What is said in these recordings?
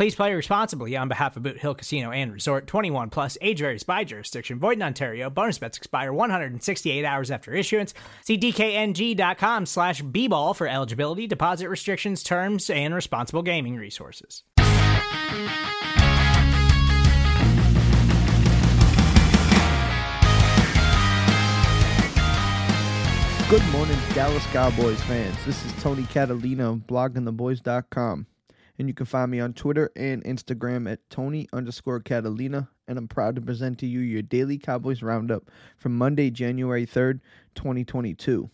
Please play responsibly on behalf of Boot Hill Casino and Resort 21 plus age varies by jurisdiction. Void in Ontario. Bonus bets expire 168 hours after issuance. See DKNG.com slash B ball for eligibility, deposit restrictions, terms, and responsible gaming resources. Good morning, Dallas Cowboys fans. This is Tony Catalina of bloggingtheboys.com. And you can find me on Twitter and Instagram at Tony underscore Catalina. And I'm proud to present to you your daily Cowboys roundup from Monday, January 3rd, 2022.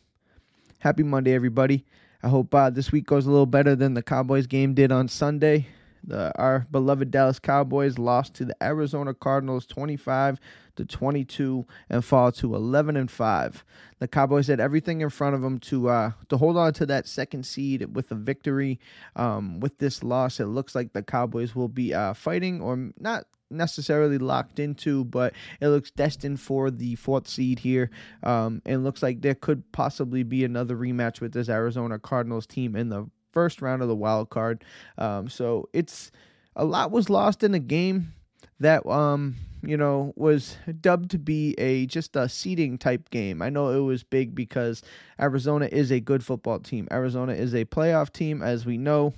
Happy Monday, everybody. I hope uh, this week goes a little better than the Cowboys game did on Sunday. The, our beloved Dallas Cowboys lost to the Arizona Cardinals 25 to 22 and fall to 11 and 5. The Cowboys had everything in front of them to uh, to hold on to that second seed with a victory. Um, with this loss, it looks like the Cowboys will be uh, fighting or not necessarily locked into, but it looks destined for the fourth seed here. Um, and looks like there could possibly be another rematch with this Arizona Cardinals team in the first round of the wild card. Um, so it's a lot was lost in the game that um you know was dubbed to be a just a seeding type game. I know it was big because Arizona is a good football team. Arizona is a playoff team as we know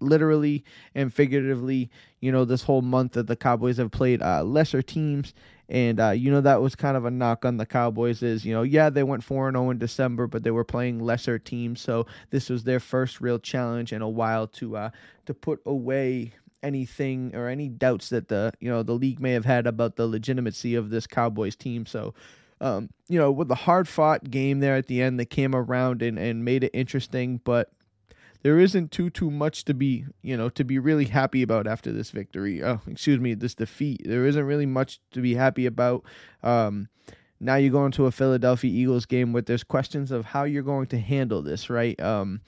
literally and figuratively, you know this whole month that the Cowboys have played uh, lesser teams and uh, you know that was kind of a knock on the Cowboys is you know yeah they went four and zero in December, but they were playing lesser teams, so this was their first real challenge in a while to uh, to put away anything or any doubts that the you know the league may have had about the legitimacy of this Cowboys team. So. Um, you know, with the hard fought game there at the end, they came around and, and made it interesting, but there isn't too too much to be you know to be really happy about after this victory. Oh, excuse me, this defeat. There isn't really much to be happy about. Um, now you go into a Philadelphia Eagles game where there's questions of how you're going to handle this, right? Um,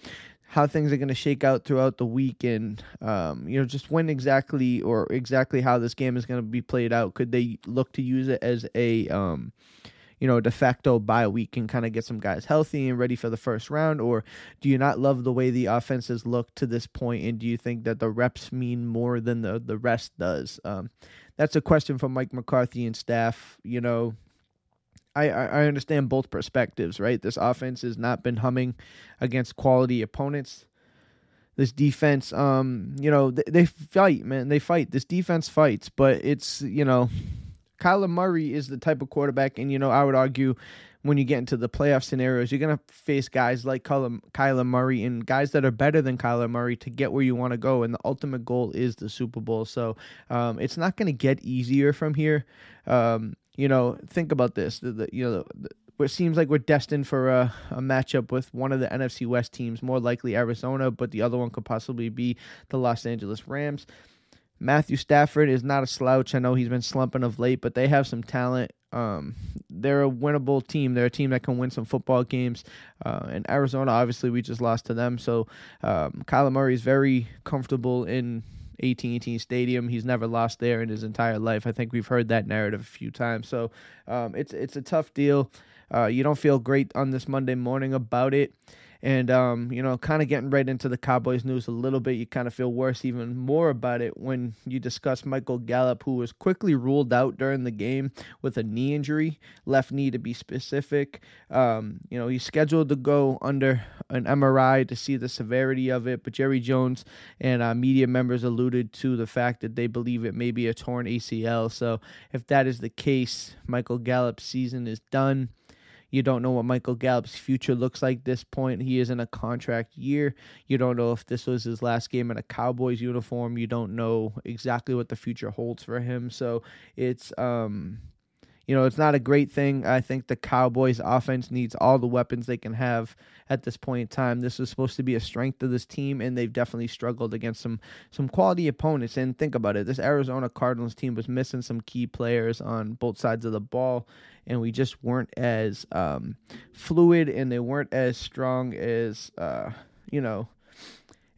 how things are going to shake out throughout the week, and um, you know just when exactly or exactly how this game is going to be played out. Could they look to use it as a um, you know, de facto bye week and kind of get some guys healthy and ready for the first round? Or do you not love the way the offenses look to this point, and do you think that the reps mean more than the the rest does? Um, that's a question from Mike McCarthy and staff. You know, I, I understand both perspectives, right? This offense has not been humming against quality opponents. This defense, um, you know, they, they fight, man. They fight. This defense fights, but it's, you know, Kyler Murray is the type of quarterback, and, you know, I would argue when you get into the playoff scenarios, you're going to face guys like Kyler, Kyler Murray and guys that are better than Kyler Murray to get where you want to go. And the ultimate goal is the Super Bowl. So um, it's not going to get easier from here. Um, you know, think about this. The, the you know, the, it seems like we're destined for a, a matchup with one of the NFC West teams, more likely Arizona, but the other one could possibly be the Los Angeles Rams. Matthew Stafford is not a slouch. I know he's been slumping of late, but they have some talent. Um, they're a winnable team. They're a team that can win some football games. Uh, and Arizona, obviously, we just lost to them. So um, Kyler Murray is very comfortable in AT&T Stadium. He's never lost there in his entire life. I think we've heard that narrative a few times. So um, it's it's a tough deal. Uh, you don't feel great on this Monday morning about it. And, um, you know, kind of getting right into the Cowboys news a little bit, you kind of feel worse even more about it when you discuss Michael Gallup, who was quickly ruled out during the game with a knee injury, left knee to be specific. Um, you know, he's scheduled to go under an MRI to see the severity of it, but Jerry Jones and uh, media members alluded to the fact that they believe it may be a torn ACL. So if that is the case, Michael Gallup's season is done You don't know what Michael Gallup's future looks like this point. He is in a contract year. You don't know if this was his last game in a Cowboys uniform. You don't know exactly what the future holds for him. So it's um you know, it's not a great thing. I think the Cowboys offense needs all the weapons they can have at this point in time. This is supposed to be a strength of this team, and they've definitely struggled against some some quality opponents. And think about it: this Arizona Cardinals team was missing some key players on both sides of the ball, and we just weren't as um, fluid, and they weren't as strong as uh, you know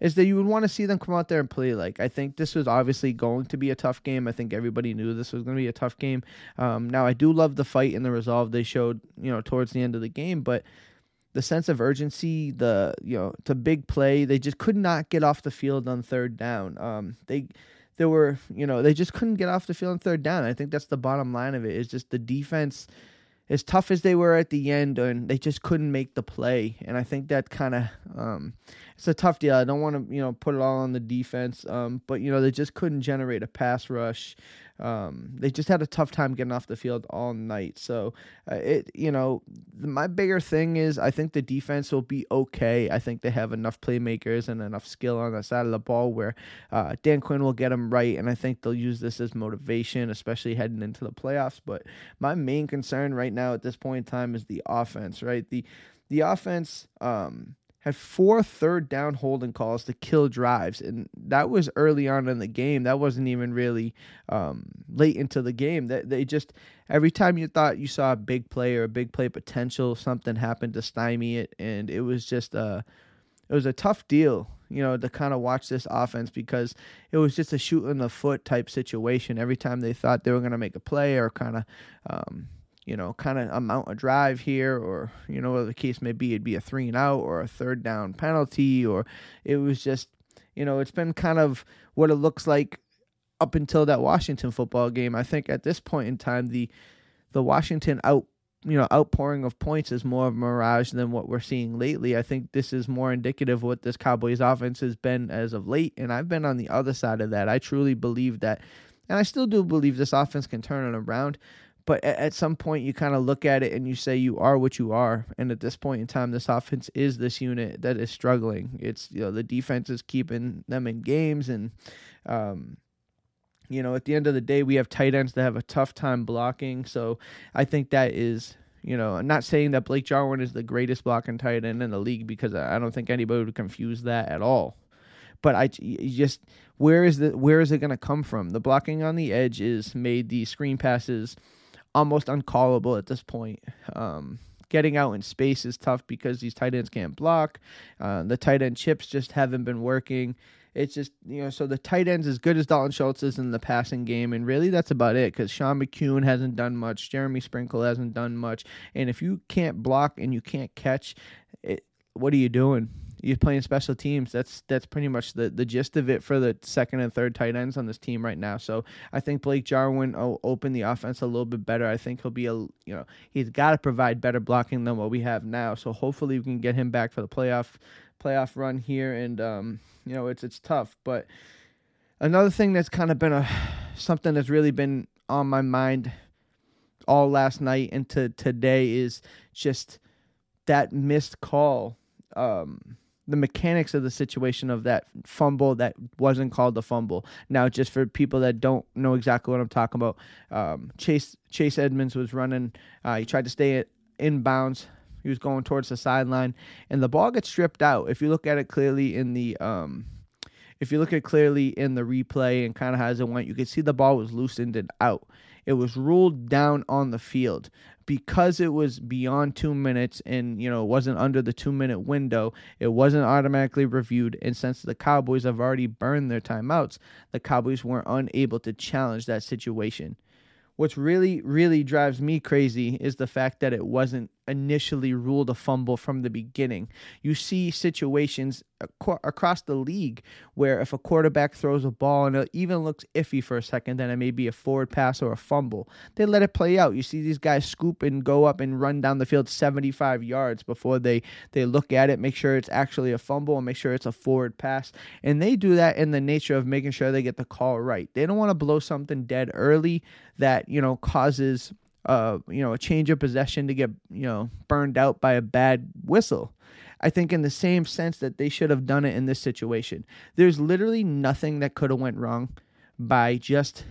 is that you would want to see them come out there and play like. I think this was obviously going to be a tough game. I think everybody knew this was going to be a tough game. Um, now I do love the fight and the resolve they showed, you know, towards the end of the game, but the sense of urgency, the you know, to big play, they just could not get off the field on third down. Um, they there were, you know, they just couldn't get off the field on third down. I think that's the bottom line of it. Is just the defense as tough as they were at the end, and they just couldn't make the play. And I think that kind of um, it's a tough deal. I don't want to you know put it all on the defense, um, but you know they just couldn't generate a pass rush. Um, they just had a tough time getting off the field all night. So uh, it, you know, my bigger thing is I think the defense will be okay. I think they have enough playmakers and enough skill on the side of the ball where uh, Dan Quinn will get them right, and I think they'll use this as motivation, especially heading into the playoffs. But my main concern right now at this point in time is the offense. Right, the the offense. Um, had four third down holding calls to kill drives, and that was early on in the game. That wasn't even really um, late into the game. That they just every time you thought you saw a big play or a big play potential, something happened to stymie it, and it was just a it was a tough deal, you know, to kind of watch this offense because it was just a shoot in the foot type situation. Every time they thought they were going to make a play or kind of um, you know, kind of amount a drive here, or you know, whatever the case may be, it'd be a three and out or a third down penalty, or it was just, you know, it's been kind of what it looks like up until that Washington football game. I think at this point in time, the the Washington out you know outpouring of points is more of a mirage than what we're seeing lately. I think this is more indicative of what this Cowboys offense has been as of late, and I've been on the other side of that. I truly believe that, and I still do believe this offense can turn it around. But at, some point, you kind of look at it and you say you are what you are. And at this point in time, this offense is this unit that is struggling. It's you know the defense is keeping them in games, and um, you know at the end of the day, we have tight ends that have a tough time blocking. So I think that is you know, I'm not saying that Blake Jarwin is the greatest blocking tight end in the league because I don't think anybody would confuse that at all. But I just where is the where is it going to come from? The blocking on the edge is made the screen passes almost uncallable at this point. Um, getting out in space is tough because these tight ends can't block. Uh, the tight end chips just haven't been working. It's just you know, so the tight ends as good as Dalton Schultz is in the passing game, and really that's about it. Because Sean McKeon hasn't done much, Jeremy Sprinkle hasn't done much, and if you can't block and you can't catch, it, what are you doing? You're playing special teams. That's that's pretty much the, the gist of it for the second and third tight ends on this team right now. So I think Blake Jarwin will open the offense a little bit better. I think he'll be a you know he's got to provide better blocking than what we have now. So hopefully we can get him back for the playoff playoff run here. And um, you know it's it's tough, but another thing that's kind of been a something that's really been on my mind all last night and to today is just that missed call um, the mechanics of the situation of that fumble that wasn't called a fumble. Now, just for people that don't know exactly what I'm talking about, um, Chase Chase Edmonds was running. Uh, he tried to stay in bounds. He was going towards the sideline, and the ball gets stripped out. If you look at it clearly in the um, if you look at clearly in the replay and kind of how it went, you can see the ball was loosened and out. It was ruled down on the field. Because it was beyond two minutes and you know it wasn't under the two minute window it wasn't automatically reviewed. And since the cowboys have already burned their timeouts the cowboys weren't unable to challenge that situation. What's really really drives me crazy is the fact that it wasn't initially ruled a fumble from the beginning. You see situations ac- across the league where if a quarterback throws a ball and it even looks iffy for a second, then it may be a forward pass or a fumble. They let it play out. You see these guys scoop and go up and run down the field 75 yards before they they look at it, make sure it's actually a fumble and make sure it's a forward pass. And they do that in the nature of making sure they get the call right. They don't want to blow something dead early that, you know, causes uh, you know, a change of possession to get, you know, burned out by a bad whistle. I think in the same sense that they should have done it in this situation. There's literally nothing that could have went wrong by just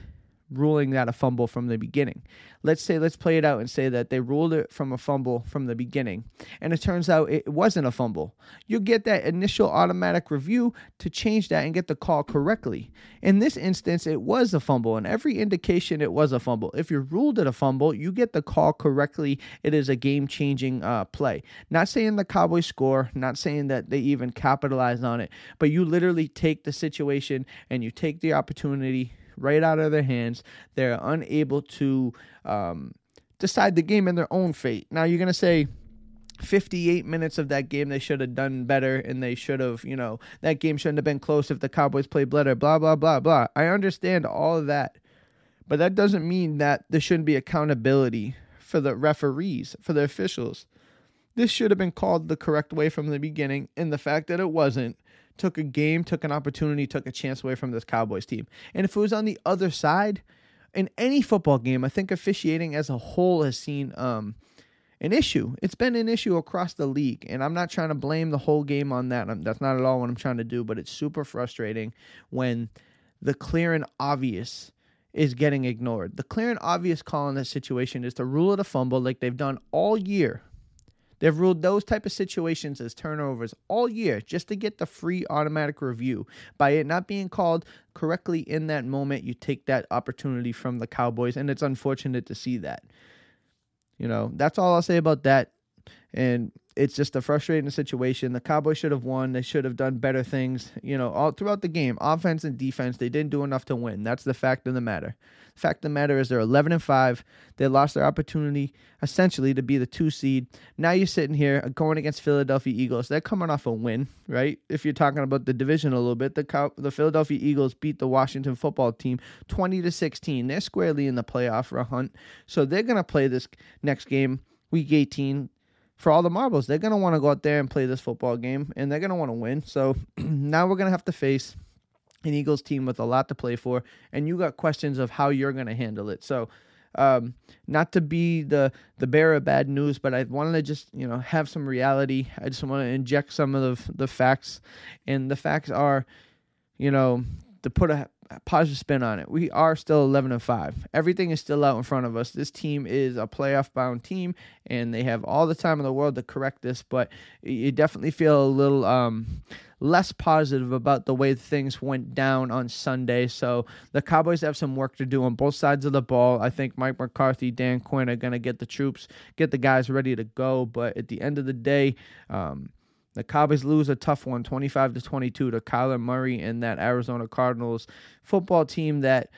ruling that a fumble from the beginning. Let's say, let's play it out and say that they ruled it from a fumble from the beginning, and it turns out it wasn't a fumble. You get that initial automatic review to change that and get the call correctly. In this instance, it was a fumble, and every indication it was a fumble. If you ruled it a fumble, you get the call correctly. It is a game changing uh, play. Not saying the Cowboys score, not saying that they even capitalized on it, but you literally take the situation and you take the opportunity right out of their hands. They're unable to um, decide the game in their own fate. Now, you're going to say, 58 minutes of that game they should have done better and they should have you know that game shouldn't have been close if the cowboys played better blah blah blah blah i understand all of that but that doesn't mean that there shouldn't be accountability for the referees for the officials this should have been called the correct way from the beginning and the fact that it wasn't took a game, took an opportunity, took a chance away from this Cowboys team. And if it was on the other side, in any football game, I think officiating as a whole has seen um, an issue. It's been an issue across the league, and I'm not trying to blame the whole game on that. that's not at all what I'm trying to do, but it's super frustrating when the clear and obvious is getting ignored. The clear and obvious call in this situation is to rule it a fumble like they've done all year They've ruled those type of situations as turnovers all year just to get the free automatic review. By it not being called correctly in that moment, you take that opportunity from the Cowboys, and it's unfortunate to see that. You know, that's all I'll say about that. And it's just a frustrating situation. The Cowboys should have won. They should have done better things, you know, all throughout the game. Offense and defense, they didn't do enough to win. That's the fact of the matter. The fact of the matter is they're 11 and 5. They lost their opportunity essentially to be the 2 seed. Now you're sitting here going against Philadelphia Eagles. They're coming off a win, right? If you're talking about the division a little bit, the Cow- the Philadelphia Eagles beat the Washington football team 20 to 16. They're squarely in the playoff hunt. So they're going to play this next game week 18 for all the marbles. They're going to want to go out there and play this football game, and they're going to want to win. So now we're going to have to face an Eagles team with a lot to play for, and you got questions of how you're going to handle it. So, um, not to be the the bearer of bad news, but I wanted to just you know have some reality. I just want to inject some of the the facts, and the facts are, you know, to put a positive spin on it. We are still 11 and 5. Everything is still out in front of us. This team is a playoff bound team and they have all the time in the world to correct this, but you definitely feel a little um, less positive about the way things went down on Sunday. So the Cowboys have some work to do on both sides of the ball. I think Mike McCarthy, Dan Quinn are going to get the troops, get the guys ready to go, but at the end of the day, um, the Cowboys lose a tough one, 25 to 22 to Kyler Murray and that Arizona Cardinals football team that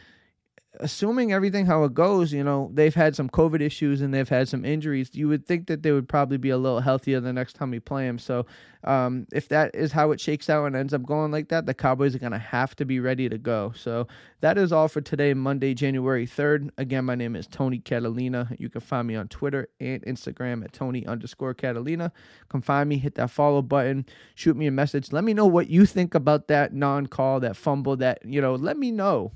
assuming everything how it goes, you know, they've had some COVID issues and they've had some injuries. You would think that they would probably be a little healthier the next time we play them. So, um, if that is how it shakes out and ends up going like that, the Cowboys are going to have to be ready to go. So, that is all for today, Monday, January 3rd. Again, my name is Tony Catalina. You can find me on Twitter and Instagram at Tony underscore Catalina. Come find me, hit that follow button, shoot me a message. Let me know what you think about that non call, that fumble, that, you know, let me know.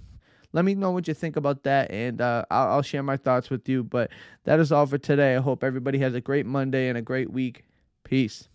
Let me know what you think about that, and uh, I'll, I'll share my thoughts with you. But that is all for today. I hope everybody has a great Monday and a great week. Peace.